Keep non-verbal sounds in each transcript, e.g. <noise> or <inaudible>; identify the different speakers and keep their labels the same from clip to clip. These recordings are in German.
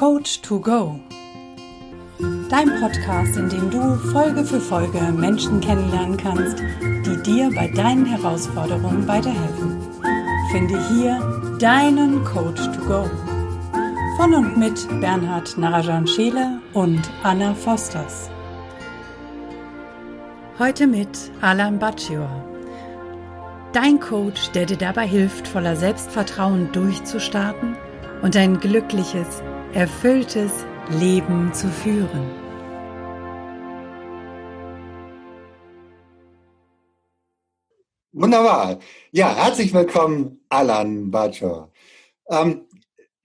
Speaker 1: Coach to Go. Dein Podcast, in dem du Folge für Folge Menschen kennenlernen kannst, die dir bei deinen Herausforderungen weiterhelfen. Finde hier deinen Coach to Go. Von und mit Bernhard Narajan Scheele und Anna Fosters. Heute mit Alan Baccior. Dein Coach, der dir dabei hilft, voller Selbstvertrauen durchzustarten und ein glückliches, erfülltes Leben zu führen.
Speaker 2: Wunderbar. Ja, herzlich willkommen, Alan Baccior. Ähm,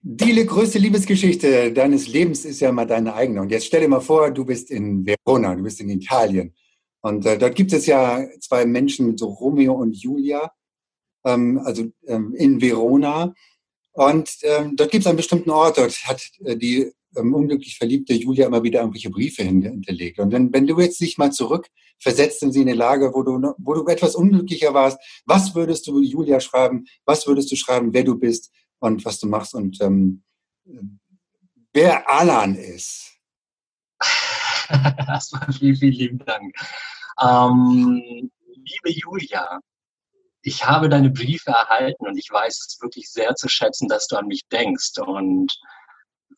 Speaker 2: die größte Liebesgeschichte deines Lebens ist ja mal deine eigene. Und jetzt stell dir mal vor, du bist in Verona, du bist in Italien. Und äh, dort gibt es ja zwei Menschen, so Romeo und Julia, ähm, also ähm, in Verona. Und ähm, dort gibt es einen bestimmten Ort, dort hat äh, die ähm, unglücklich verliebte Julia immer wieder irgendwelche Briefe hinterlegt. Und wenn, wenn du jetzt dich mal zurück versetzt in sie in eine Lage, wo du, wo du etwas unglücklicher warst, was würdest du Julia schreiben? Was würdest du schreiben, wer du bist und was du machst und ähm, wer Alan ist?
Speaker 3: Erstmal vielen, vielen lieben Dank. Ähm, liebe Julia, ich habe deine Briefe erhalten und ich weiß es wirklich sehr zu schätzen, dass du an mich denkst. Und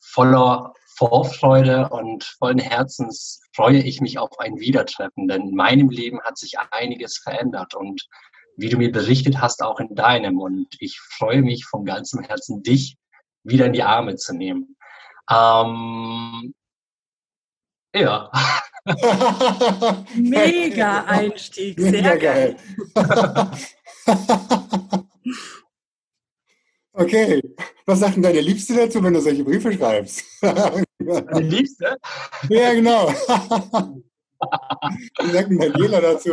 Speaker 3: voller Vorfreude und vollen Herzens freue ich mich auf ein Wiedertreffen, denn in meinem Leben hat sich einiges verändert und wie du mir berichtet hast, auch in deinem. Und ich freue mich von ganzem Herzen, dich wieder in die Arme zu nehmen. Ähm, ja. <laughs>
Speaker 1: Mega Einstieg, sehr Mega geil. <laughs> <laughs>
Speaker 2: okay, was sagt denn deine Liebste dazu, wenn du solche Briefe schreibst? <laughs>
Speaker 3: Deine Liebste? <laughs>
Speaker 2: Ja, genau. Was sagt denn Daniela dazu?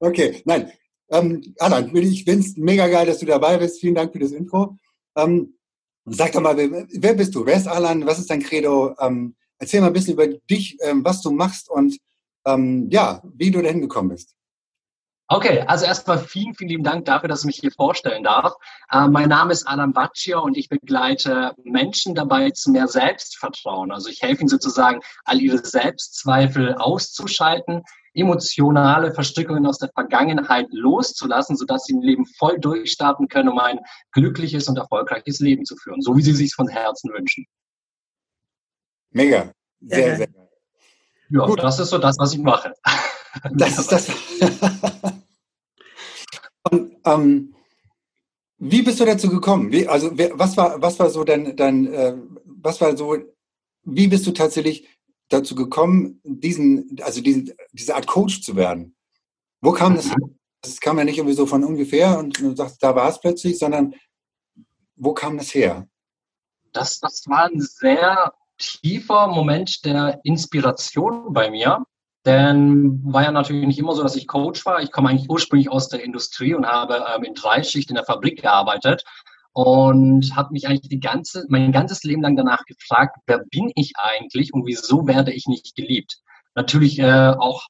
Speaker 2: okay, nein. Ähm, Alan, ich finde es mega geil, dass du dabei bist. Vielen Dank für das Intro. Ähm, sag doch mal, wer, wer, bist du? Wer ist Alan? Was ist dein Credo? Ähm, erzähl mal ein bisschen über dich, ähm, was du machst und ähm, ja, wie du dahin gekommen bist.
Speaker 3: Okay, also erstmal vielen, vielen lieben Dank dafür, dass ich mich hier vorstellen darf. Äh, mein Name ist Adam Baccio und ich begleite Menschen dabei zu mehr Selbstvertrauen. Also ich helfe ihnen sozusagen, all ihre Selbstzweifel auszuschalten, emotionale Verstrickungen aus der Vergangenheit loszulassen, sodass sie im Leben voll durchstarten können, um ein glückliches und erfolgreiches Leben zu führen, so wie sie sich von Herzen wünschen.
Speaker 2: Mega. Sehr, sehr, sehr.
Speaker 3: Ja, Gut. das ist so das, was ich mache.
Speaker 2: Das ist das. <laughs> <laughs> Ähm, wie bist du dazu gekommen? Wie, also was war, was war so dein, dein äh, was war so, wie bist du tatsächlich dazu gekommen, diesen, also diesen, diese Art Coach zu werden? Wo kam das? Mhm. Das kam ja nicht irgendwie so von ungefähr und du sagst, da war es plötzlich, sondern wo kam das her?
Speaker 3: Das, das war ein sehr tiefer Moment der Inspiration bei mir. Denn war ja natürlich nicht immer so, dass ich Coach war. Ich komme eigentlich ursprünglich aus der Industrie und habe ähm, in Dreischicht in der Fabrik gearbeitet und habe mich eigentlich die ganze, mein ganzes Leben lang danach gefragt, wer bin ich eigentlich und wieso werde ich nicht geliebt? Natürlich äh, auch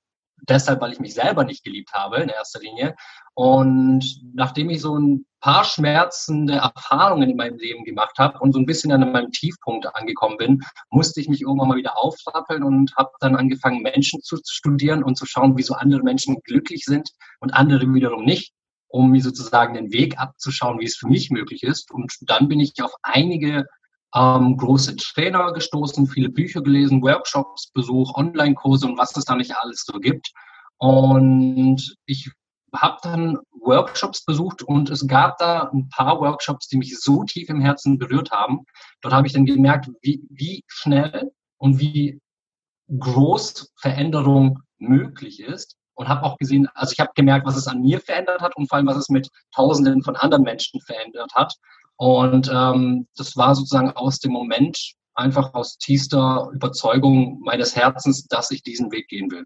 Speaker 3: deshalb, weil ich mich selber nicht geliebt habe in erster Linie. Und nachdem ich so ein paar schmerzende Erfahrungen in meinem Leben gemacht habe und so ein bisschen an meinem Tiefpunkt angekommen bin, musste ich mich irgendwann mal wieder aufrappeln und habe dann angefangen, Menschen zu studieren und zu schauen, wieso andere Menschen glücklich sind und andere wiederum nicht, um mir sozusagen den Weg abzuschauen, wie es für mich möglich ist. Und dann bin ich auf einige ähm, große Trainer gestoßen, viele Bücher gelesen, Workshops besucht, Online-Kurse und was es da nicht alles so gibt. Und ich habe dann Workshops besucht und es gab da ein paar Workshops, die mich so tief im Herzen berührt haben. Dort habe ich dann gemerkt, wie, wie schnell und wie groß Veränderung möglich ist und habe auch gesehen, also ich habe gemerkt, was es an mir verändert hat und vor allem, was es mit Tausenden von anderen Menschen verändert hat. Und ähm, das war sozusagen aus dem Moment einfach aus tiefster Überzeugung meines Herzens, dass ich diesen Weg gehen will.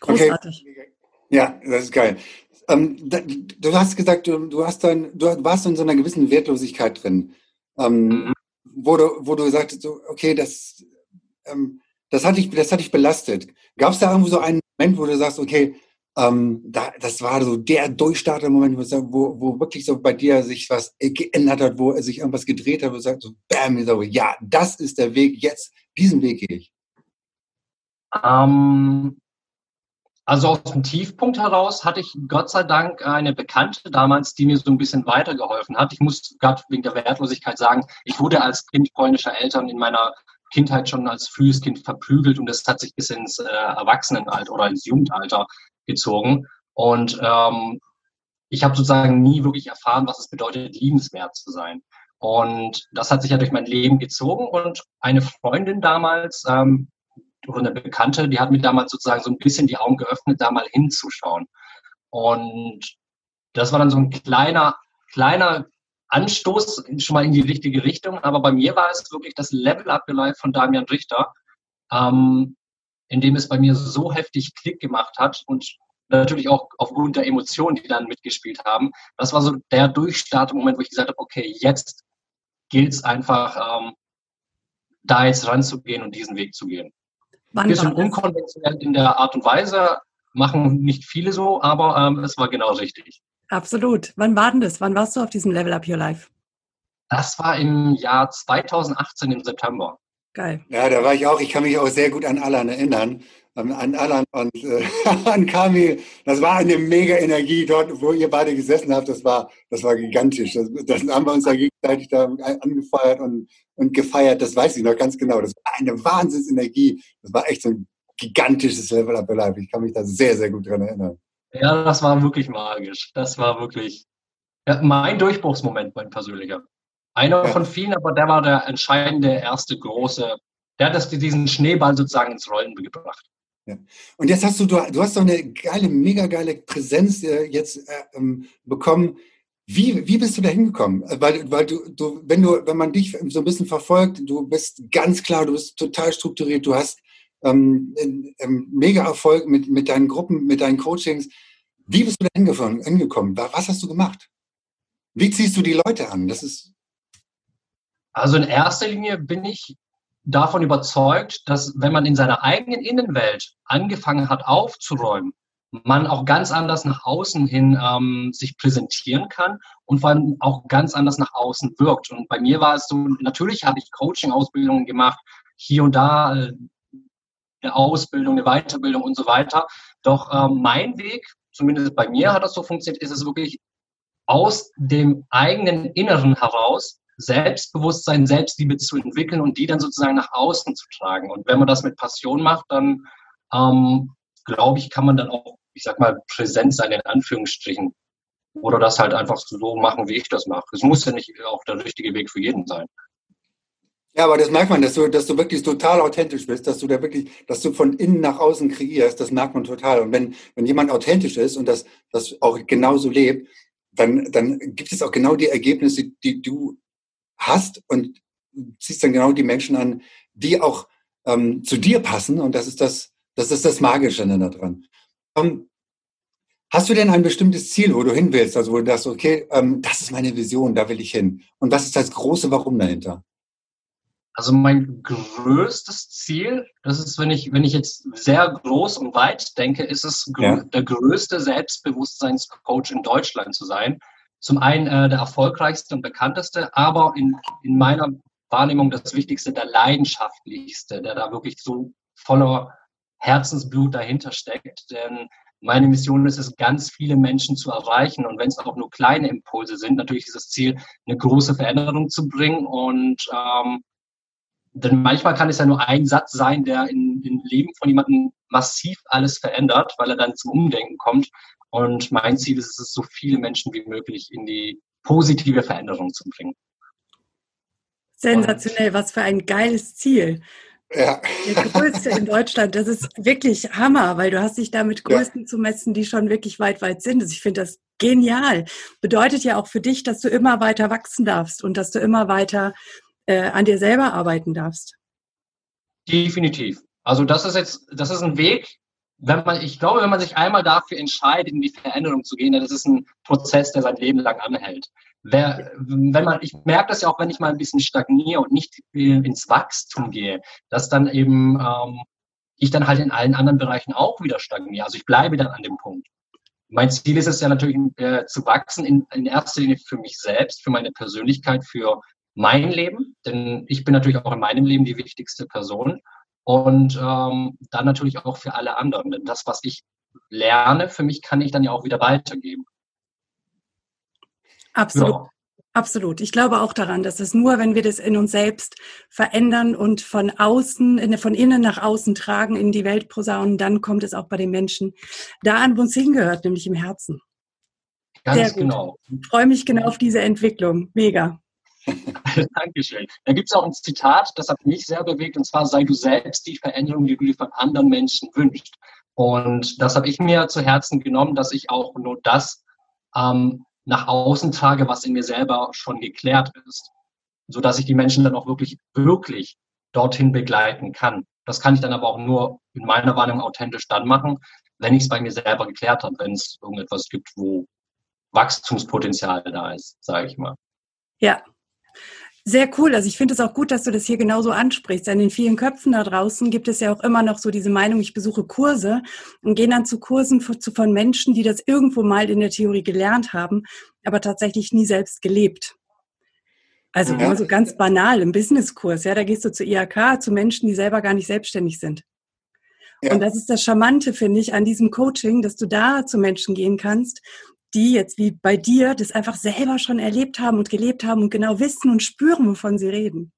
Speaker 2: Großartig. Okay. Ja, das ist geil. Ähm, du hast gesagt, du, du, hast dann, du warst in so einer gewissen Wertlosigkeit drin, ähm, mhm. wo, du, wo du sagtest, so, okay, das, ähm, das, hat dich, das hat dich belastet. Gab es da irgendwo so einen Moment, wo du sagst, okay, ähm, da, das war so der Durchstarter-Moment, wo, wo wirklich so bei dir sich was geändert hat, wo sich irgendwas gedreht hat, wo du sagst, so, bam, so, ja, das ist der Weg, jetzt, diesen Weg gehe ich.
Speaker 3: Ähm, also aus dem Tiefpunkt heraus hatte ich Gott sei Dank eine Bekannte damals, die mir so ein bisschen weitergeholfen hat. Ich muss gerade wegen der Wertlosigkeit sagen, ich wurde als Kind polnischer Eltern in meiner Kindheit schon als frühes Kind verprügelt und das hat sich bis ins äh, Erwachsenenalter oder ins Jugendalter gezogen. Und ähm, ich habe sozusagen nie wirklich erfahren, was es bedeutet, liebenswert zu sein. Und das hat sich ja durch mein Leben gezogen. Und eine Freundin damals, ähm, oder eine Bekannte, die hat mir damals sozusagen so ein bisschen die Augen geöffnet, da mal hinzuschauen. Und das war dann so ein kleiner, kleiner Anstoß schon mal in die richtige Richtung. Aber bei mir war es wirklich das Level Up Your Life von Damian Richter, ähm, in dem es bei mir so heftig Klick gemacht hat und natürlich auch aufgrund der Emotionen, die dann mitgespielt haben. Das war so der Durchstartmoment, wo ich gesagt habe, okay, jetzt gilt es einfach, ähm, da jetzt ranzugehen und diesen Weg zu gehen. Wann bisschen unkonventionell in der Art und Weise, machen nicht viele so, aber ähm, es war genau richtig.
Speaker 1: Absolut. Wann war denn das? Wann warst du auf diesem Level Up Your Life?
Speaker 3: Das war im Jahr 2018 im September.
Speaker 2: Geil. Ja, da war ich auch. Ich kann mich auch sehr gut an Alan erinnern. An Alan und äh, <laughs> an Kami. Das war eine mega Energie dort, wo ihr beide gesessen habt. Das war, das war gigantisch. Das, das haben wir uns da gegenseitig da angefeuert und, und gefeiert. Das weiß ich noch ganz genau. Das war eine Wahnsinnsenergie. Das war echt so ein gigantisches Level Up Life. Ich kann mich da sehr, sehr gut dran erinnern.
Speaker 3: Ja, das war wirklich magisch. Das war wirklich ja, mein Durchbruchsmoment, mein persönlicher. Einer von vielen, aber der war der entscheidende erste große, der hat das, diesen Schneeball sozusagen ins Rollen gebracht.
Speaker 2: Ja. Und jetzt hast du, du, du hast doch eine geile, mega geile Präsenz äh, jetzt äh, ähm, bekommen. Wie, wie bist du da hingekommen? Äh, weil, weil du, du, wenn du, wenn man dich so ein bisschen verfolgt, du bist ganz klar, du bist total strukturiert, du hast ähm, ähm, mega Erfolg mit, mit deinen Gruppen, mit deinen Coachings. Wie bist du da hingekommen? Was hast du gemacht? Wie ziehst du die Leute an? Das ist
Speaker 3: also in erster Linie bin ich davon überzeugt, dass wenn man in seiner eigenen Innenwelt angefangen hat aufzuräumen, man auch ganz anders nach außen hin ähm, sich präsentieren kann und vor allem auch ganz anders nach außen wirkt. Und bei mir war es so, natürlich habe ich Coaching-Ausbildungen gemacht, hier und da äh, eine Ausbildung, eine Weiterbildung und so weiter. Doch ähm, mein Weg, zumindest bei mir hat das so funktioniert, ist es wirklich aus dem eigenen Inneren heraus Selbstbewusstsein, Selbstliebe zu entwickeln und die dann sozusagen nach außen zu tragen. Und wenn man das mit Passion macht, dann ähm, glaube ich, kann man dann auch, ich sag mal, präsent sein in Anführungsstrichen. Oder das halt einfach so machen, wie ich das mache. Es muss ja nicht auch der richtige Weg für jeden sein.
Speaker 2: Ja, aber das merkt man, dass du, dass du wirklich total authentisch bist, dass du da wirklich, dass du von innen nach außen kreierst, das merkt man total. Und wenn, wenn jemand authentisch ist und das, das auch genauso lebt, dann, dann gibt es auch genau die Ergebnisse, die du hast und ziehst dann genau die Menschen an, die auch ähm, zu dir passen. Und das ist das, das ist das Magische daran. Ähm, hast du denn ein bestimmtes Ziel, wo du hin willst? Also wo du sagst, okay, ähm, das ist meine Vision, da will ich hin. Und was ist das große Warum dahinter?
Speaker 3: Also mein größtes Ziel, das ist, wenn ich, wenn ich jetzt sehr groß und weit denke, ist es ja. der größte Selbstbewusstseinscoach in Deutschland zu sein zum einen äh, der erfolgreichste und bekannteste, aber in, in meiner Wahrnehmung das Wichtigste, der leidenschaftlichste, der da wirklich so voller Herzensblut dahinter steckt. Denn meine Mission ist es, ganz viele Menschen zu erreichen. Und wenn es auch nur kleine Impulse sind, natürlich ist das Ziel, eine große Veränderung zu bringen. Und ähm, denn manchmal kann es ja nur ein Satz sein, der im Leben von jemandem massiv alles verändert, weil er dann zum Umdenken kommt. Und mein Ziel ist es, so viele Menschen wie möglich in die positive Veränderung zu bringen.
Speaker 1: Sensationell, Und was für ein geiles Ziel. Ja. Der größte in Deutschland, das ist wirklich Hammer, weil du hast dich da mit Größen ja. zu messen, die schon wirklich weit, weit sind. Also ich finde das genial. Bedeutet ja auch für dich, dass du immer weiter wachsen darfst und dass du immer weiter äh, an dir selber arbeiten darfst.
Speaker 3: Definitiv. Also das ist jetzt, das ist ein Weg, wenn man, ich glaube, wenn man sich einmal dafür entscheidet, in die Veränderung zu gehen, dann ist es ein Prozess, der sein Leben lang anhält. Wer, wenn man, ich merke das ja auch, wenn ich mal ein bisschen stagniere und nicht ins Wachstum gehe, dass dann eben ähm, ich dann halt in allen anderen Bereichen auch wieder stagniere. Also ich bleibe dann an dem Punkt. Mein Ziel ist es ja natürlich äh, zu wachsen, in, in erster Linie für mich selbst, für meine Persönlichkeit, für mein Leben, denn ich bin natürlich auch in meinem Leben die wichtigste Person und ähm, dann natürlich auch für alle anderen. Denn das, was ich lerne, für mich kann ich dann ja auch wieder weitergeben.
Speaker 1: Absolut. Ja. Absolut. Ich glaube auch daran, dass es nur, wenn wir das in uns selbst verändern und von außen, von innen nach außen tragen, in die Welt posaunen, dann kommt es auch bei den Menschen da an, wo es hingehört, nämlich im Herzen.
Speaker 3: Ganz Sehr gut. genau.
Speaker 1: Ich freue mich genau auf diese Entwicklung. Mega. <laughs>
Speaker 3: Dankeschön. Da gibt es auch ein Zitat, das hat mich sehr bewegt, und zwar sei du selbst die Veränderung, die du dir von anderen Menschen wünschst. Und das habe ich mir zu Herzen genommen, dass ich auch nur das ähm, nach außen trage, was in mir selber schon geklärt ist, so dass ich die Menschen dann auch wirklich, wirklich dorthin begleiten kann. Das kann ich dann aber auch nur in meiner Wahrnehmung authentisch dann machen, wenn ich es bei mir selber geklärt habe, wenn es irgendetwas gibt, wo Wachstumspotenzial da ist, sage ich mal.
Speaker 1: Ja, sehr cool. Also ich finde es auch gut, dass du das hier genauso ansprichst. In den vielen Köpfen da draußen gibt es ja auch immer noch so diese Meinung, ich besuche Kurse und gehe dann zu Kursen von Menschen, die das irgendwo mal in der Theorie gelernt haben, aber tatsächlich nie selbst gelebt. Also ja. so ganz banal im Businesskurs, ja, da gehst du zu IHK, zu Menschen, die selber gar nicht selbstständig sind. Ja. Und das ist das Charmante, finde ich, an diesem Coaching, dass du da zu Menschen gehen kannst die jetzt wie bei dir das einfach selber schon erlebt haben und gelebt haben und genau wissen und spüren, wovon sie reden.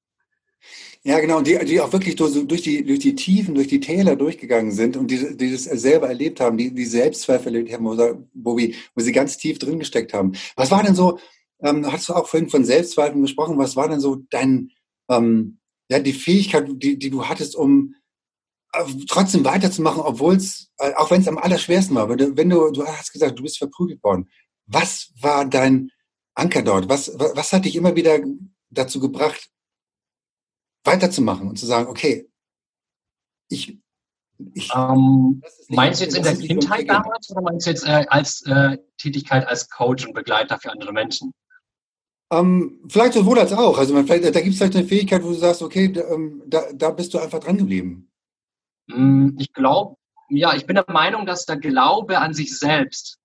Speaker 2: Ja, genau, die, die auch wirklich durch, durch, die, durch die Tiefen, durch die Täler durchgegangen sind und die, die das selber erlebt haben, die, die Selbstzweifel erlebt haben, wo, wo, wo sie ganz tief drin gesteckt haben. Was war denn so, ähm, hast du auch vorhin von Selbstzweifeln gesprochen, was war denn so dein, ähm, ja, die Fähigkeit, die, die du hattest, um trotzdem weiterzumachen, obwohl es, äh, auch wenn es am allerschwersten war. Wenn du, du, hast gesagt, du bist verprügelt worden. Was war dein Anker dort? Was, was hat dich immer wieder dazu gebracht, weiterzumachen und zu sagen, okay, ich.
Speaker 3: ich ähm, meinst du jetzt in der Kindheit damals oder meinst du jetzt äh, als äh, Tätigkeit als Coach und Begleiter für andere Menschen?
Speaker 2: Ähm, vielleicht sowohl als auch. Also man, da gibt es vielleicht eine Fähigkeit, wo du sagst, okay, da, ähm, da, da bist du einfach dran geblieben.
Speaker 3: Hm, ich glaube, ja, ich bin der Meinung, dass der Glaube an sich selbst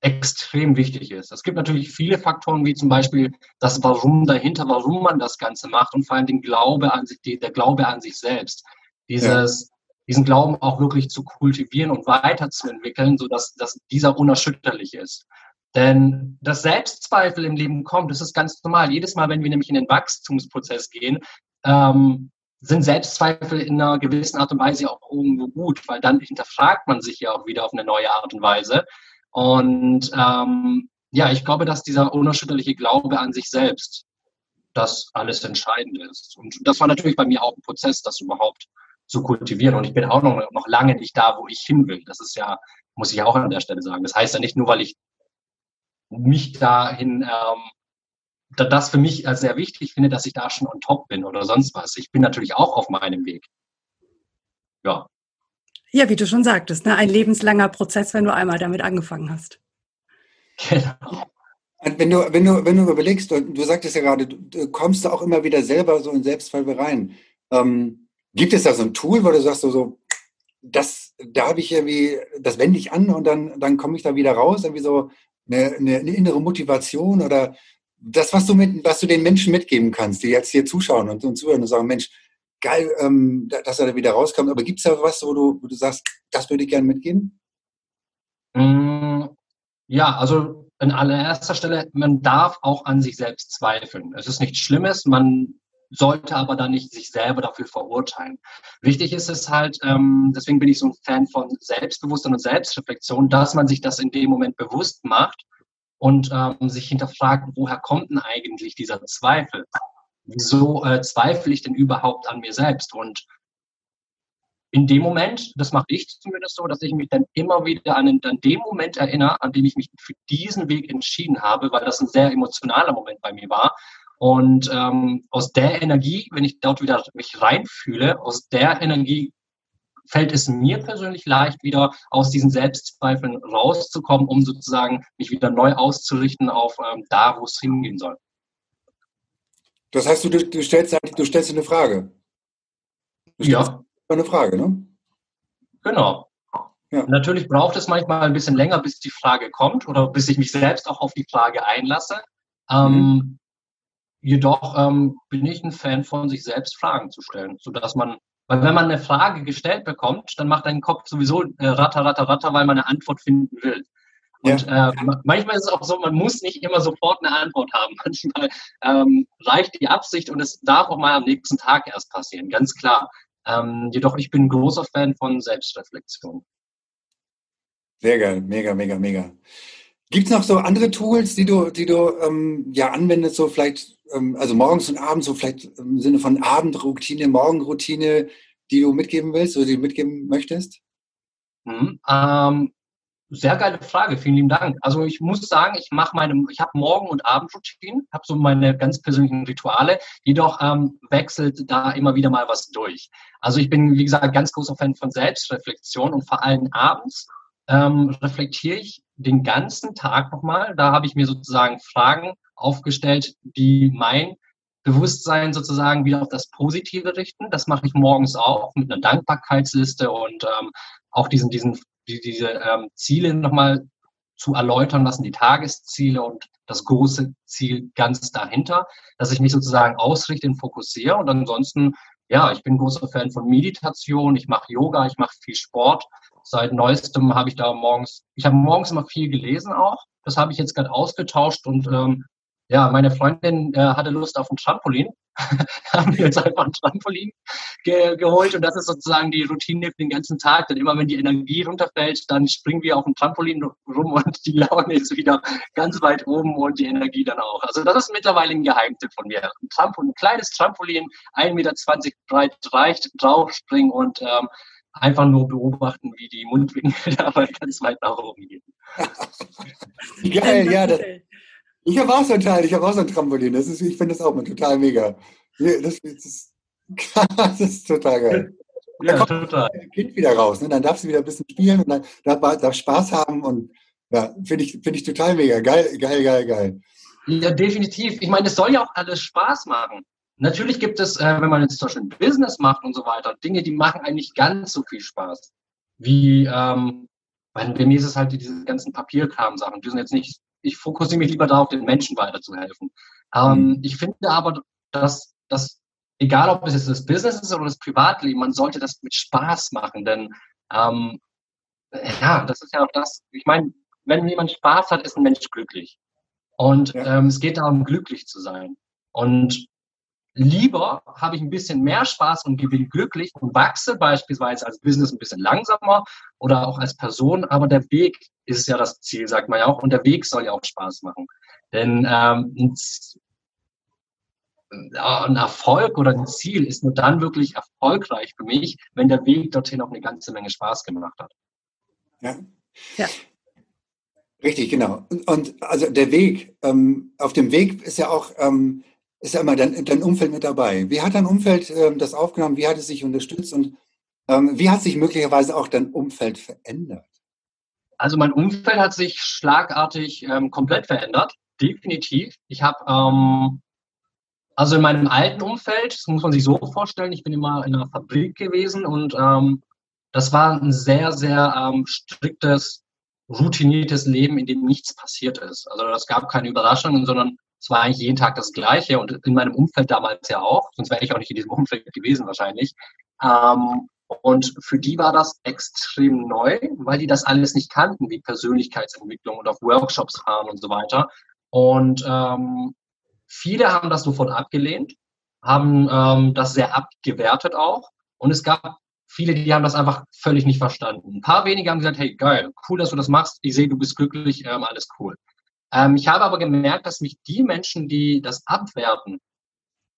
Speaker 3: extrem wichtig ist. Es gibt natürlich viele Faktoren, wie zum Beispiel das Warum dahinter, warum man das Ganze macht und vor allem den Glaube an sich, der Glaube an sich selbst. Dieses, ja. diesen Glauben auch wirklich zu kultivieren und weiterzuentwickeln, sodass dass dieser unerschütterlich ist. Denn das Selbstzweifel im Leben kommt, das ist ganz normal. Jedes Mal, wenn wir nämlich in den Wachstumsprozess gehen, ähm, sind Selbstzweifel in einer gewissen Art und Weise auch irgendwo gut, weil dann hinterfragt man sich ja auch wieder auf eine neue Art und Weise. Und ähm, ja, ich glaube, dass dieser unerschütterliche Glaube an sich selbst das alles Entscheidende ist. Und das war natürlich bei mir auch ein Prozess, das überhaupt zu kultivieren. Und ich bin auch noch, noch lange nicht da, wo ich hin will. Das ist ja, muss ich auch an der Stelle sagen. Das heißt ja nicht nur, weil ich mich dahin ähm, das für mich als sehr wichtig finde, dass ich da schon on top bin oder sonst was. Ich bin natürlich auch auf meinem Weg. Ja.
Speaker 1: Ja, wie du schon sagtest, ne? ein lebenslanger Prozess, wenn du einmal damit angefangen hast.
Speaker 2: Genau. Wenn du, wenn du, wenn du überlegst, du, du sagtest ja gerade, du kommst du auch immer wieder selber so in Selbstzweifel rein. Ähm, gibt es da so ein Tool, wo du sagst, so, so das, da habe ich irgendwie, das wende ich an und dann, dann komme ich da wieder raus, irgendwie so eine, eine, eine innere Motivation oder das, was du, mit, was du den Menschen mitgeben kannst, die jetzt hier zuschauen und, und zuhören und sagen, Mensch, geil, ähm, dass er da wieder rauskommt. Aber gibt es da was, wo du, wo du sagst, das würde ich gerne mitgeben?
Speaker 3: Mm, ja, also an allererster Stelle, man darf auch an sich selbst zweifeln. Es ist nichts Schlimmes, man sollte aber dann nicht sich selber dafür verurteilen. Wichtig ist es halt, ähm, deswegen bin ich so ein Fan von Selbstbewusstsein und Selbstreflexion, dass man sich das in dem Moment bewusst macht und ähm, sich hinterfragt, woher kommt denn eigentlich dieser Zweifel? Wieso äh, zweifle ich denn überhaupt an mir selbst? Und in dem Moment, das mache ich zumindest so, dass ich mich dann immer wieder an, den, an den Moment erinnere, an dem ich mich für diesen Weg entschieden habe, weil das ein sehr emotionaler Moment bei mir war. Und ähm, aus der Energie, wenn ich dort wieder mich reinfühle, aus der Energie fällt es mir persönlich leicht, wieder aus diesen Selbstzweifeln rauszukommen, um sozusagen mich wieder neu auszurichten auf ähm, da, wo es hingehen soll.
Speaker 2: Das heißt, du, du, stellst, du stellst eine Frage.
Speaker 3: Du ja.
Speaker 2: Eine Frage, ne?
Speaker 3: Genau. Ja. Natürlich braucht es manchmal ein bisschen länger, bis die Frage kommt oder bis ich mich selbst auch auf die Frage einlasse. Ähm, mhm. jedoch ähm, bin ich ein Fan von, sich selbst Fragen zu stellen, sodass man, weil wenn man eine Frage gestellt bekommt, dann macht dein Kopf sowieso äh, ratter, ratter, ratter, weil man eine Antwort finden will. Und ja. äh, manchmal ist es auch so, man muss nicht immer sofort eine Antwort haben. <laughs> Manchmal ähm, reicht die Absicht und es darf auch mal am nächsten Tag erst passieren, ganz klar. Ähm, jedoch, ich bin ein großer Fan von Selbstreflexion.
Speaker 2: Sehr geil, mega, mega, mega. Gibt es noch so andere Tools, die du, die du ähm, ja anwendest, so vielleicht, also morgens und abends, so vielleicht im Sinne von Abendroutine, Morgenroutine, die du mitgeben willst oder die du mitgeben möchtest?
Speaker 3: Mhm, ähm, sehr geile Frage, vielen lieben Dank. Also ich muss sagen, ich mache meine, ich habe Morgen- und Abendroutinen, habe so meine ganz persönlichen Rituale, jedoch ähm, wechselt da immer wieder mal was durch. Also ich bin, wie gesagt, ganz großer Fan von Selbstreflexion und vor allem abends ähm, reflektiere ich den ganzen Tag nochmal. Da habe ich mir sozusagen Fragen aufgestellt, die mein Bewusstsein sozusagen wieder auf das Positive richten. Das mache ich morgens auch mit einer Dankbarkeitsliste und ähm, auch diesen, diesen, die, diese ähm, Ziele nochmal zu erläutern lassen, die Tagesziele und das große Ziel ganz dahinter, dass ich mich sozusagen ausrichte und fokussiere. Und ansonsten, ja, ich bin großer Fan von Meditation, ich mache Yoga, ich mache viel Sport seit neuestem habe ich da morgens, ich habe morgens immer viel gelesen auch. Das habe ich jetzt gerade ausgetauscht und ähm, ja, meine Freundin äh, hatte Lust auf ein Trampolin. <laughs> haben wir jetzt einfach ein Trampolin ge geholt und das ist sozusagen die Routine für den ganzen Tag. Denn immer wenn die Energie runterfällt, dann springen wir auf ein Trampolin rum und die Laune ist wieder ganz weit oben und die Energie dann auch. Also das ist mittlerweile ein Geheimtipp von mir. Ein, Trampolin, ein kleines Trampolin, 1,20 Meter breit reicht, draufspringen und ähm, einfach nur beobachten, wie die Mundwinkel <laughs> dabei ganz weit nach oben gehen. <laughs>
Speaker 2: Geil, ja. Das, ich habe auch so ein Teil, ich habe auch so ein Trampolin. Das ist, ich finde das auch mal total mega. Das, das, <laughs> das ist total geil. Ja, da kommt total. das Kind wieder raus. Ne? Dann darf sie wieder ein bisschen spielen und dann darf, darf Spaß haben. Und ja, finde ich, find ich total mega. Geil, geil, geil, geil.
Speaker 3: Ja, definitiv. Ich meine, es soll ja auch alles Spaß machen. Natürlich gibt es, äh, wenn man jetzt zum Beispiel ein Business macht und so weiter, Dinge, die machen eigentlich ganz so viel Spaß. Wie, ähm, bei mir ist es halt diese ganzen Papierkram-Sachen. Die sind jetzt nicht, ich fokussiere mich lieber darauf, den Menschen weiterzuhelfen. Ähm, mhm. Ich finde aber, dass, dass, egal ob es jetzt das Business ist oder das Privatleben, man sollte das mit Spaß machen, denn ähm, ja, das ist ja auch das. Ich meine, wenn jemand Spaß hat, ist ein Mensch glücklich. Und ja. ähm, es geht darum, glücklich zu sein. Und lieber habe ich ein bisschen mehr Spaß und bin glücklich und wachse beispielsweise als Business ein bisschen langsamer oder auch als Person, aber der Weg ist ja das Ziel, sagt man ja auch, und der Weg soll ja auch Spaß machen. Denn ähm, ein Erfolg oder ein Ziel ist nur dann wirklich erfolgreich für mich, wenn der Weg dorthin auch eine ganze Menge Spaß gemacht hat.
Speaker 2: Ja. ja. Richtig, genau. Und, und also der Weg, ähm, auf dem Weg ist ja auch ähm, ist ja immer dein, dein Umfeld mit dabei. Wie hat dein Umfeld ähm, das aufgenommen? Wie hat es sich unterstützt? Und ähm, wie hat sich möglicherweise auch dein Umfeld verändert?
Speaker 3: Also mein Umfeld hat sich schlagartig ähm, komplett verändert, definitiv. Ich habe ähm, also in meinem alten Umfeld, das muss man sich so vorstellen, ich bin immer in einer Fabrik gewesen und ähm, das war ein sehr, sehr ähm, striktes, routiniertes Leben, in dem nichts passiert ist. Also es gab keine Überraschungen, sondern es war eigentlich jeden Tag das Gleiche und in meinem Umfeld damals ja auch, sonst wäre ich auch nicht in diesem <laughs> Umfeld gewesen wahrscheinlich. Ähm, und für die war das extrem neu, weil die das alles nicht kannten, wie Persönlichkeitsentwicklung und auf Workshops fahren und so weiter. Und ähm, viele haben das sofort abgelehnt, haben ähm, das sehr abgewertet auch. Und es gab viele, die haben das einfach völlig nicht verstanden. Ein paar wenige haben gesagt, hey, geil, cool, dass du das machst. Ich sehe, du bist glücklich, ähm, alles cool. Ähm, ich habe aber gemerkt, dass mich die Menschen, die das abwerten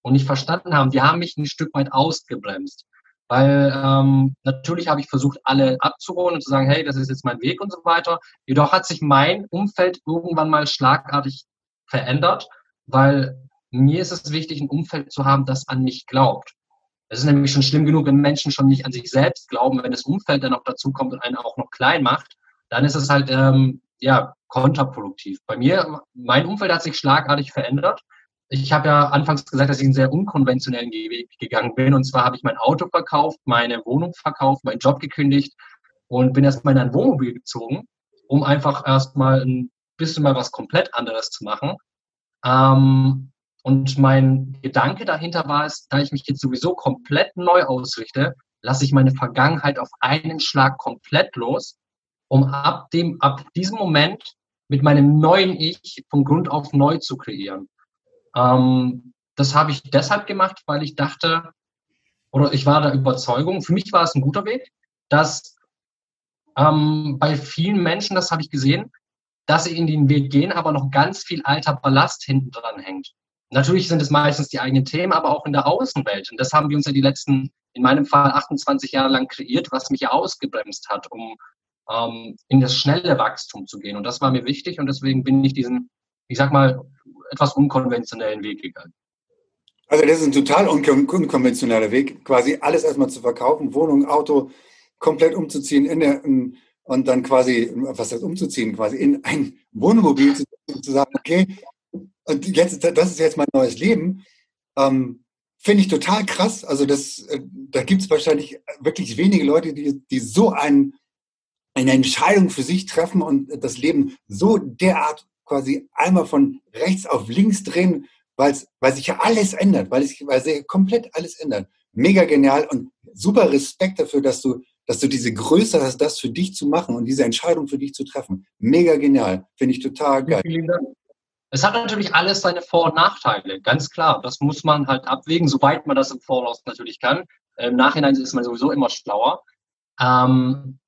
Speaker 3: und nicht verstanden haben, die haben mich ein Stück weit ausgebremst. Weil ähm, natürlich habe ich versucht, alle abzuholen und zu sagen, hey, das ist jetzt mein Weg und so weiter. Jedoch hat sich mein Umfeld irgendwann mal schlagartig verändert, weil mir ist es wichtig, ein Umfeld zu haben, das an mich glaubt. Es ist nämlich schon schlimm genug, wenn Menschen schon nicht an sich selbst glauben, wenn das Umfeld dann noch dazu kommt und einen auch noch klein macht, dann ist es halt ähm, ja, kontraproduktiv. Bei mir, mein Umfeld hat sich schlagartig verändert. Ich habe ja anfangs gesagt, dass ich einen sehr unkonventionellen Weg gegangen bin. Und zwar habe ich mein Auto verkauft, meine Wohnung verkauft, meinen Job gekündigt und bin erstmal in ein Wohnmobil gezogen, um einfach erstmal ein bisschen mal was komplett anderes zu machen. Ähm, und mein Gedanke dahinter war es, da ich mich jetzt sowieso komplett neu ausrichte, lasse ich meine Vergangenheit auf einen Schlag komplett los, um ab dem, ab diesem Moment mit meinem neuen Ich von Grund auf neu zu kreieren. Ähm, das habe ich deshalb gemacht, weil ich dachte, oder ich war der Überzeugung, für mich war es ein guter Weg, dass ähm, bei vielen Menschen, das habe ich gesehen, dass sie in den Weg gehen, aber noch ganz viel alter Ballast hinten dran hängt. Natürlich sind es meistens die eigenen Themen, aber auch in der Außenwelt. Und das haben wir uns ja die letzten, in meinem Fall 28 Jahre lang kreiert, was mich ja ausgebremst hat, um ähm, in das schnelle Wachstum zu gehen. Und das war mir wichtig und deswegen bin ich diesen, ich sag mal, etwas unkonventionellen Weg gegangen.
Speaker 2: Also das ist ein total unkonventioneller Weg, quasi alles erstmal zu verkaufen, Wohnung, Auto, komplett umzuziehen in der, und dann quasi, was heißt umzuziehen, quasi in ein Wohnmobil zu, zu sagen, okay, und jetzt, das ist jetzt mein neues Leben. Ähm, Finde ich total krass. Also das, äh, da gibt es wahrscheinlich wirklich wenige Leute, die, die so ein, eine Entscheidung für sich treffen und das Leben so derart quasi einmal von rechts auf links drehen, weil sich ja alles ändert, weil, es, weil sich komplett alles ändert. Mega genial und super Respekt dafür, dass du, dass du diese Größe hast, das für dich zu machen und diese Entscheidung für dich zu treffen. Mega genial. Finde ich total geil. Vielen Dank.
Speaker 3: Es hat natürlich alles seine Vor- und Nachteile, ganz klar. Das muss man halt abwägen, soweit man das im Voraus natürlich kann. Im Nachhinein ist man sowieso immer schlauer. Ähm,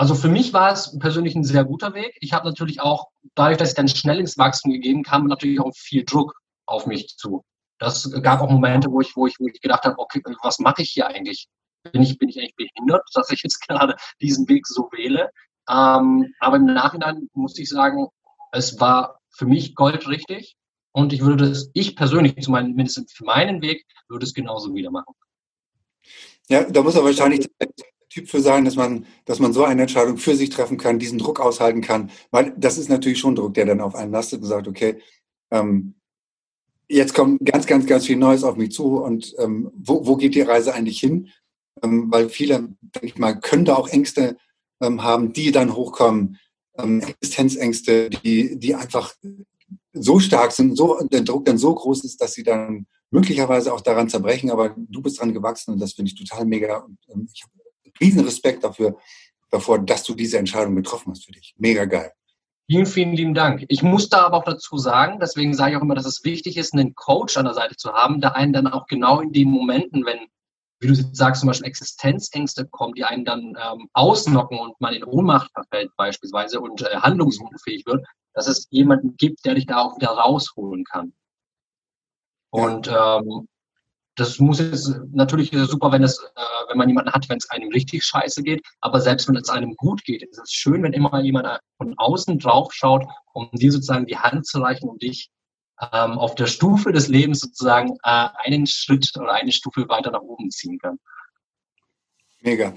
Speaker 3: also für mich war es persönlich ein sehr guter Weg. Ich habe natürlich auch, dadurch, dass ich dann schnell ins Wachstum gegeben kam, natürlich auch viel Druck auf mich zu. Das gab auch Momente, wo ich, wo ich, wo ich gedacht habe, okay, was mache ich hier eigentlich? Bin ich, bin ich eigentlich behindert, <laughs> dass ich jetzt gerade diesen Weg so wähle? Ähm, aber im Nachhinein muss ich sagen, es war für mich goldrichtig und ich würde es, ich persönlich, zumindest für meinen Weg, würde es genauso wieder machen.
Speaker 2: Ja, da muss er wahrscheinlich Typ für sein, dass man, dass man so eine Entscheidung für sich treffen kann, diesen Druck aushalten kann. Weil das ist natürlich schon Druck, der dann auf einen lastet und sagt, okay, ähm, jetzt kommt ganz, ganz, ganz viel Neues auf mich zu und ähm, wo, wo geht die Reise eigentlich hin? Ähm, weil viele, denke ich mal, können da auch Ängste ähm, haben, die dann hochkommen ähm, Existenzängste, die, die einfach so stark sind, so, der Druck dann so groß ist, dass sie dann möglicherweise auch daran zerbrechen, aber du bist dran gewachsen und das finde ich total mega. Und ähm, ich habe riesen Respekt dafür, davor, dass du diese Entscheidung getroffen hast für dich. Mega geil.
Speaker 3: Vielen, vielen lieben Dank. Ich muss da aber auch dazu sagen, deswegen sage ich auch immer, dass es wichtig ist, einen Coach an der Seite zu haben, der einen dann auch genau in den Momenten, wenn wie du sagst, zum Beispiel Existenzängste kommen, die einen dann ähm, ausnocken und man in Ohnmacht verfällt beispielsweise und äh, handlungsunfähig wird, dass es jemanden gibt, der dich da auch wieder rausholen kann. Und ähm, das muss jetzt, natürlich ist es super, wenn es, äh, wenn man jemanden hat, wenn es einem richtig scheiße geht, aber selbst wenn es einem gut geht, ist es schön, wenn immer jemand von außen drauf schaut, um dir sozusagen die Hand zu reichen, um dich ähm, auf der Stufe des Lebens sozusagen äh, einen Schritt oder eine Stufe weiter nach oben ziehen kann.
Speaker 2: Mega.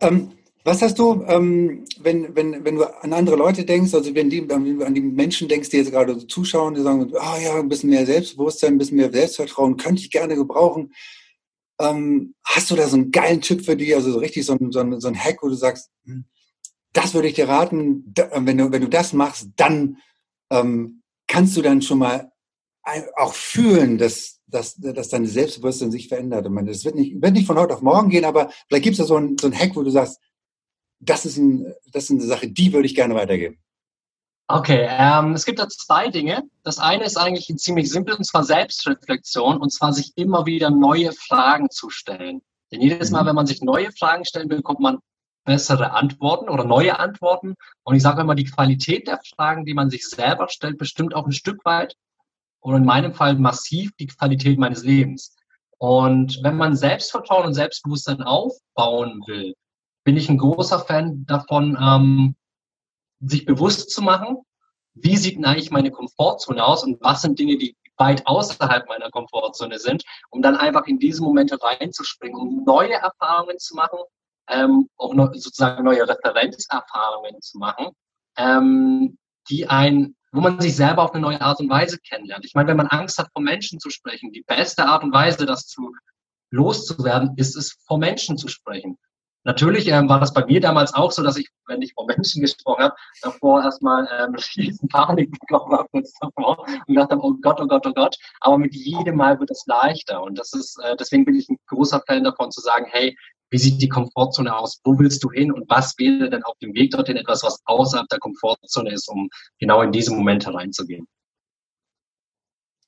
Speaker 2: Ähm, was hast du, ähm, wenn, wenn, wenn du an andere Leute denkst, also wenn, die, an die Menschen denkst, die jetzt gerade so zuschauen, die sagen, ah oh ja, ein bisschen mehr Selbstbewusstsein, ein bisschen mehr Selbstvertrauen, könnte ich gerne gebrauchen. Ähm, hast du da so einen geilen Tipp für die, also so richtig so ein, so ein, so ein Hack, wo du sagst, hm, das würde ich dir raten, wenn du, wenn du das machst, dann ähm, kannst du dann schon mal auch fühlen, dass, dass, dass deine Selbstbewusstsein sich verändert. Ich meine, das wird nicht, wird nicht von heute auf morgen gehen, aber vielleicht gibt es da so ein, so ein Hack, wo du sagst, das ist, ein, das ist eine Sache, die würde ich gerne weitergeben.
Speaker 3: Okay, ähm, es gibt da zwei Dinge. Das eine ist eigentlich ziemlich simpel, und zwar Selbstreflexion, und zwar sich immer wieder neue Fragen zu stellen. Denn jedes Mal, mhm. wenn man sich neue Fragen stellt, bekommt man bessere Antworten oder neue Antworten. Und ich sage immer, die Qualität der Fragen, die man sich selber stellt, bestimmt auch ein Stück weit oder in meinem Fall massiv die Qualität meines Lebens. Und wenn man Selbstvertrauen und Selbstbewusstsein aufbauen will, bin ich ein großer Fan davon, ähm, sich bewusst zu machen, wie sieht eigentlich meine Komfortzone aus und was sind Dinge, die weit außerhalb meiner Komfortzone sind, um dann einfach in diese Momente reinzuspringen, um neue Erfahrungen zu machen, ähm, auch noch, sozusagen neue Referenzerfahrungen zu machen, ähm, die ein wo man sich selber auf eine neue Art und Weise kennenlernt. Ich meine, wenn man Angst hat, vor Menschen zu sprechen, die beste Art und Weise, das zu loszuwerden, ist es, vor Menschen zu sprechen. Natürlich ähm, war das bei mir damals auch so, dass ich, wenn ich von Menschen gesprochen habe, davor erstmal ähm, <laughs> riesen Panik bekommen habe kurz davor und gedacht habe, oh Gott, oh Gott, oh Gott. Aber mit jedem Mal wird es leichter. Und das ist, äh, deswegen bin ich ein großer Fan davon zu sagen, hey, wie sieht die Komfortzone aus? Wo willst du hin? Und was wäre denn auf dem Weg dorthin etwas, was außerhalb der Komfortzone ist, um genau in diese Momente reinzugehen?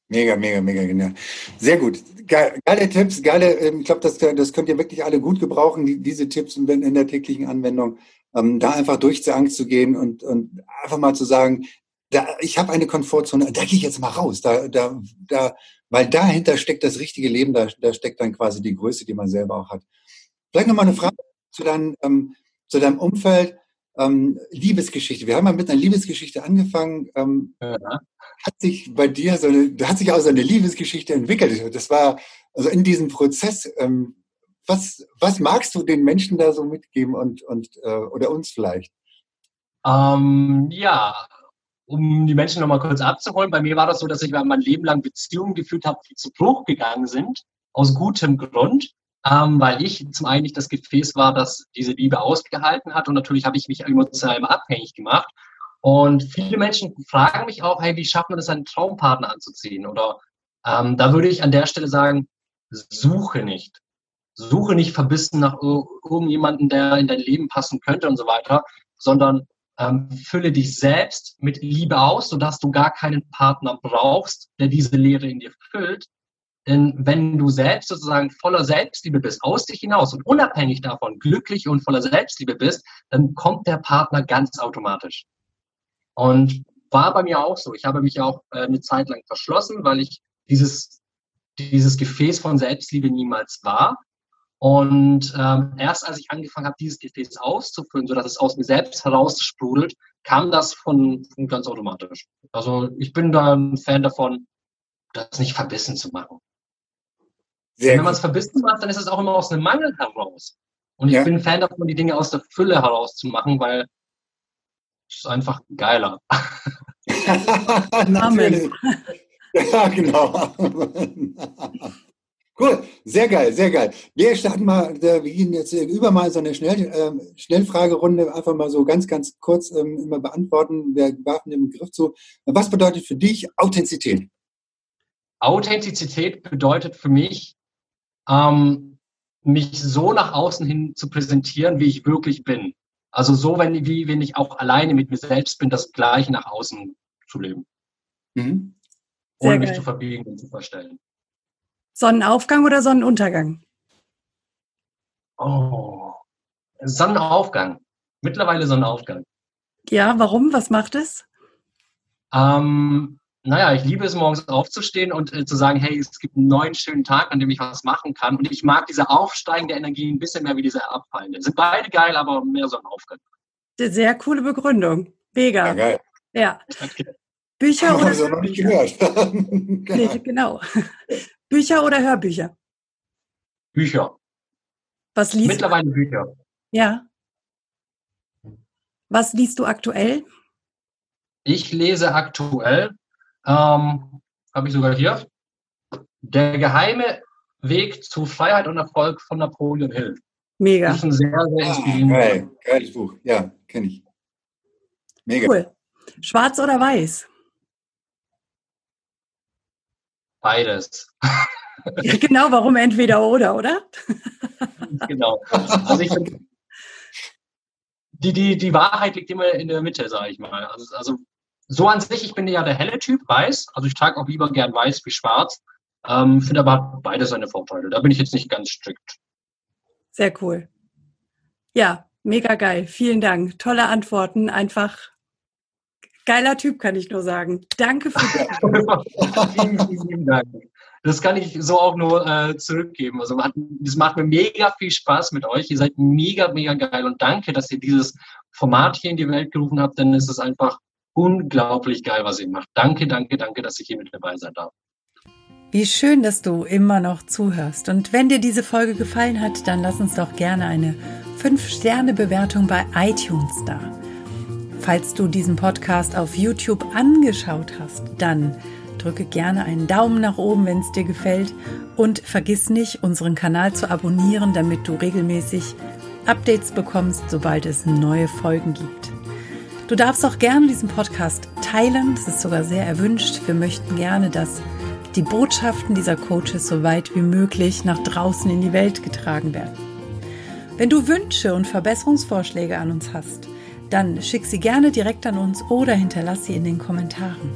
Speaker 2: Mega, mega, mega genial. Sehr gut. Geile Tipps, geile, ähm, ich glaube, das, das könnt ihr wirklich alle gut gebrauchen, die, diese Tipps in der täglichen Anwendung, ähm, da einfach durch zur Angst zu gehen und, und einfach mal zu sagen, da, ich habe eine Komfortzone, da gehe ich jetzt mal raus, da, da, da, weil dahinter steckt das richtige Leben, da, da steckt dann quasi die Größe, die man selber auch hat. Vielleicht nochmal eine Frage zu, dein, ähm, zu deinem Umfeld. Ähm, Liebesgeschichte. Wir haben mal mit einer Liebesgeschichte angefangen. Ähm, ja. Hat sich bei dir so eine, hat sich auch so eine Liebesgeschichte entwickelt. Das war also in diesem Prozess. Ähm, was, was magst du den Menschen da so mitgeben und, und äh, oder uns vielleicht?
Speaker 3: Ähm, ja, um die Menschen nochmal kurz abzuholen. Bei mir war das so, dass ich mein Leben lang Beziehungen geführt habe, die zu Bruch gegangen sind, aus gutem Grund ähm, weil ich zum einen nicht das Gefäß war, das diese Liebe ausgehalten hat und natürlich habe ich mich emotional abhängig gemacht. Und viele Menschen fragen mich auch, hey, wie schafft man es, einen Traumpartner anzuziehen? Oder ähm, da würde ich an der Stelle sagen, suche nicht. Suche nicht verbissen nach irgendjemanden, der in dein Leben passen könnte und so weiter, sondern ähm, fülle dich selbst mit Liebe aus, sodass du gar keinen Partner brauchst, der diese Leere in dir füllt, denn wenn du selbst sozusagen voller Selbstliebe bist, aus dich hinaus und unabhängig davon glücklich und voller Selbstliebe bist, dann kommt der Partner ganz automatisch. Und war bei mir auch so. Ich habe mich auch äh, eine Zeit lang verschlossen, weil ich dieses, dieses Gefäß von Selbstliebe niemals war. Und ähm, erst als ich angefangen habe, dieses Gefäß auszufüllen, sodass es aus mir selbst heraussprudelt, kam das von, von ganz automatisch. Also ich bin da ein Fan davon, das nicht verbissen zu machen. Wenn man es verbissen macht, dann ist es auch immer aus einem Mangel heraus. Und ich ja. bin ein Fan davon, die Dinge aus der Fülle herauszumachen, weil es ist einfach geiler. <laughs>
Speaker 2: Natürlich. Ja, genau. cool, sehr geil, sehr geil. Wir starten mal, wir gehen jetzt über mal so eine Schnell, äh, Schnellfragerunde, einfach mal so ganz, ganz kurz ähm, immer beantworten. Wir werfen den Begriff zu. Was bedeutet für dich Authentizität?
Speaker 3: Authentizität bedeutet für mich, ähm, mich so nach außen hin zu präsentieren, wie ich wirklich bin. Also so, wenn, wie wenn ich auch alleine mit mir selbst bin, das gleiche nach außen zu leben. Mhm. Ohne geil. mich zu verbiegen und zu verstellen.
Speaker 1: Sonnenaufgang oder Sonnenuntergang?
Speaker 3: Oh, Sonnenaufgang. Mittlerweile Sonnenaufgang.
Speaker 1: Ja, warum? Was macht es?
Speaker 3: Ähm, naja, ich liebe es, morgens aufzustehen und äh, zu sagen, hey, es gibt einen neuen schönen Tag, an dem ich was machen kann. Und ich mag diese aufsteigende Energie ein bisschen mehr wie diese abfallende. Sind beide geil, aber mehr so ein Aufgang.
Speaker 1: Sehr coole Begründung. Mega. Ja, geil. Ja.
Speaker 2: Danke. Bücher oder also noch nicht gehört.
Speaker 1: genau. <laughs> Nee, genau. Bücher oder Hörbücher?
Speaker 3: Bücher.
Speaker 1: Was liest
Speaker 3: Mittlerweile du? Bücher.
Speaker 1: Ja. Was liest du aktuell?
Speaker 3: Ich lese aktuell ähm, Habe ich sogar hier. Der geheime Weg zu Freiheit und Erfolg von Napoleon Hill.
Speaker 1: Mega.
Speaker 3: Das ist ein sehr, sehr ah, inspirierendes
Speaker 2: ah, geil. Geiles Buch. Ja, kenne ich.
Speaker 1: Mega. Cool. Schwarz oder weiß?
Speaker 3: Beides.
Speaker 1: Ja, <laughs> genau, warum entweder oder, oder? <laughs>
Speaker 3: genau. Also ich die, die, die Wahrheit liegt immer in der Mitte, sage ich mal. Also, also so an sich, ich bin ja der helle Typ, weiß. Also ich trage auch lieber gern weiß wie schwarz. Ähm, Finde aber beide seine Vorteile. Da bin ich jetzt nicht ganz strikt.
Speaker 1: Sehr cool. Ja, mega geil. Vielen Dank. Tolle Antworten. Einfach geiler Typ, kann ich nur sagen. Danke für <laughs>
Speaker 3: vielen, vielen Dank. Das kann ich so auch nur äh, zurückgeben. Also es macht mir mega viel Spaß mit euch. Ihr seid mega, mega geil und danke, dass ihr dieses Format hier in die Welt gerufen habt, denn es ist einfach unglaublich geil, was ihr macht. Danke, danke, danke, dass ich hier mit dabei sein darf.
Speaker 1: Wie schön, dass du immer noch zuhörst. Und wenn dir diese Folge gefallen hat, dann lass uns doch gerne eine 5-Sterne-Bewertung bei iTunes da. Falls du diesen Podcast auf YouTube angeschaut hast, dann drücke gerne einen Daumen nach oben, wenn es dir gefällt. Und vergiss nicht, unseren Kanal zu abonnieren, damit du regelmäßig
Speaker 4: Updates bekommst, sobald es neue Folgen gibt. Du darfst auch gerne diesen Podcast teilen, das ist sogar sehr erwünscht. Wir möchten gerne, dass die Botschaften dieser Coaches so weit wie möglich nach draußen in die Welt getragen werden. Wenn du Wünsche und Verbesserungsvorschläge an uns hast, dann schick sie gerne direkt an uns oder hinterlass sie in den Kommentaren.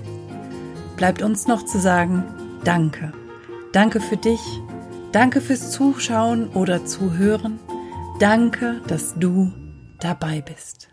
Speaker 4: Bleibt uns noch zu sagen, danke. Danke für dich, danke fürs Zuschauen oder Zuhören, danke, dass du dabei bist.